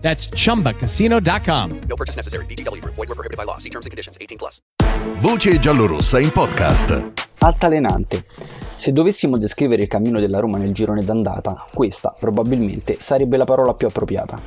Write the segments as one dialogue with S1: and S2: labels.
S1: That's chumbacasino.com.
S2: No purchase necessary. VGW Group. Void were prohibited by law. See terms and conditions. 18 plus.
S3: Voce giallorossa in podcast.
S4: Altalenante. Se dovessimo descrivere il cammino della Roma nel girone d'andata, questa probabilmente sarebbe la parola più appropriata.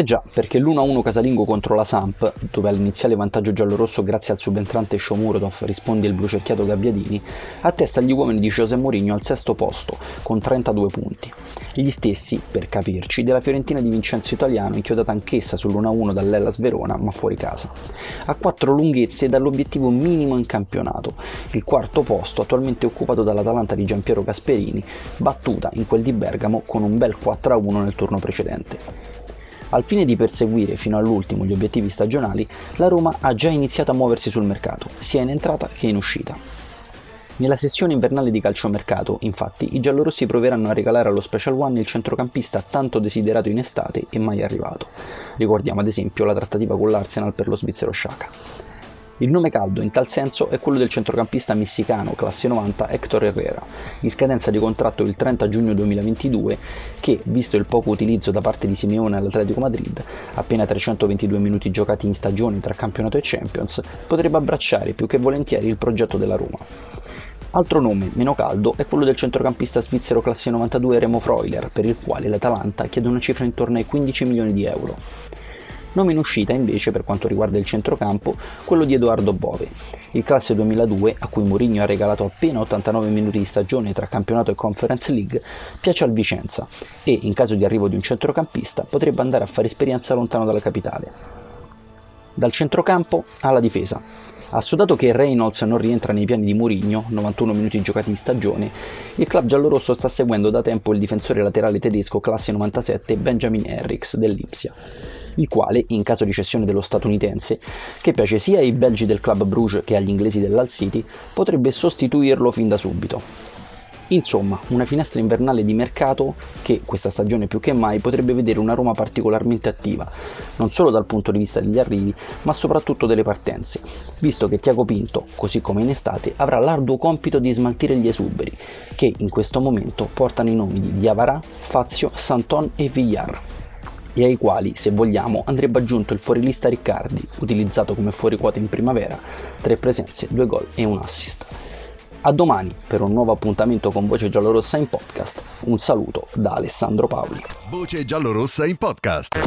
S4: Eh già, perché l'1-1 casalingo contro la Samp, dove all'iniziale vantaggio giallorosso grazie al subentrante Shomurodov risponde il blu cerchiato Gabbiadini, attesta gli uomini di José Mourinho al sesto posto, con 32 punti. Gli stessi, per capirci, della Fiorentina di Vincenzo Italiano, inchiodata anch'essa sull'1-1 dall'Ellas Verona, ma fuori casa. A quattro lunghezze dall'obiettivo minimo in campionato, il quarto posto attualmente occupato dall'Atalanta di Giampiero Gasperini, battuta in quel di Bergamo con un bel 4-1 nel turno precedente. Al fine di perseguire fino all'ultimo gli obiettivi stagionali, la Roma ha già iniziato a muoversi sul mercato, sia in entrata che in uscita. Nella sessione invernale di calciomercato, infatti, i giallorossi proveranno a regalare allo Special One il centrocampista tanto desiderato in estate e mai arrivato. Ricordiamo ad esempio la trattativa con l'Arsenal per lo svizzero Sciacca. Il nome caldo in tal senso è quello del centrocampista messicano classe 90 Héctor Herrera, in scadenza di contratto il 30 giugno 2022 che, visto il poco utilizzo da parte di Simeone all'Atletico Madrid, appena 322 minuti giocati in stagione tra campionato e Champions, potrebbe abbracciare più che volentieri il progetto della Roma. Altro nome, meno caldo, è quello del centrocampista svizzero classe 92 Remo Freuler, per il quale l'Atalanta chiede una cifra intorno ai 15 milioni di euro. Nome in uscita invece per quanto riguarda il centrocampo quello di Edoardo Bove, il classe 2002 a cui Mourinho ha regalato appena 89 minuti di stagione tra campionato e Conference League, piace al Vicenza e in caso di arrivo di un centrocampista potrebbe andare a fare esperienza lontano dalla capitale. Dal centrocampo alla difesa. Assodato che Reynolds non rientra nei piani di Mourinho, 91 minuti giocati in stagione, il club giallorosso sta seguendo da tempo il difensore laterale tedesco classe 97 Benjamin Henriks dell'Ipsia il quale, in caso di cessione dello statunitense, che piace sia ai belgi del Club Bruges che agli inglesi dell'Al City, potrebbe sostituirlo fin da subito. Insomma, una finestra invernale di mercato che questa stagione più che mai potrebbe vedere una Roma particolarmente attiva, non solo dal punto di vista degli arrivi, ma soprattutto delle partenze, visto che Tiago Pinto, così come in estate, avrà l'arduo compito di smaltire gli esuberi, che in questo momento portano i nomi di Diavara, Fazio, Santon e Villar e ai quali, se vogliamo, andrebbe aggiunto il fuorilista Riccardi, utilizzato come fuoriquota in primavera, tre presenze, due gol e un assist. A domani per un nuovo appuntamento con Voce Giallorossa in podcast. Un saluto da Alessandro Paoli.
S3: Voce giallorossa in podcast.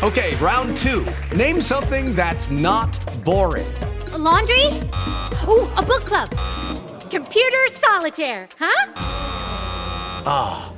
S5: Okay, round two. Name something that's not boring.
S6: A laundry? Ooh, a book club. Computer solitaire, huh?
S5: Ah, oh,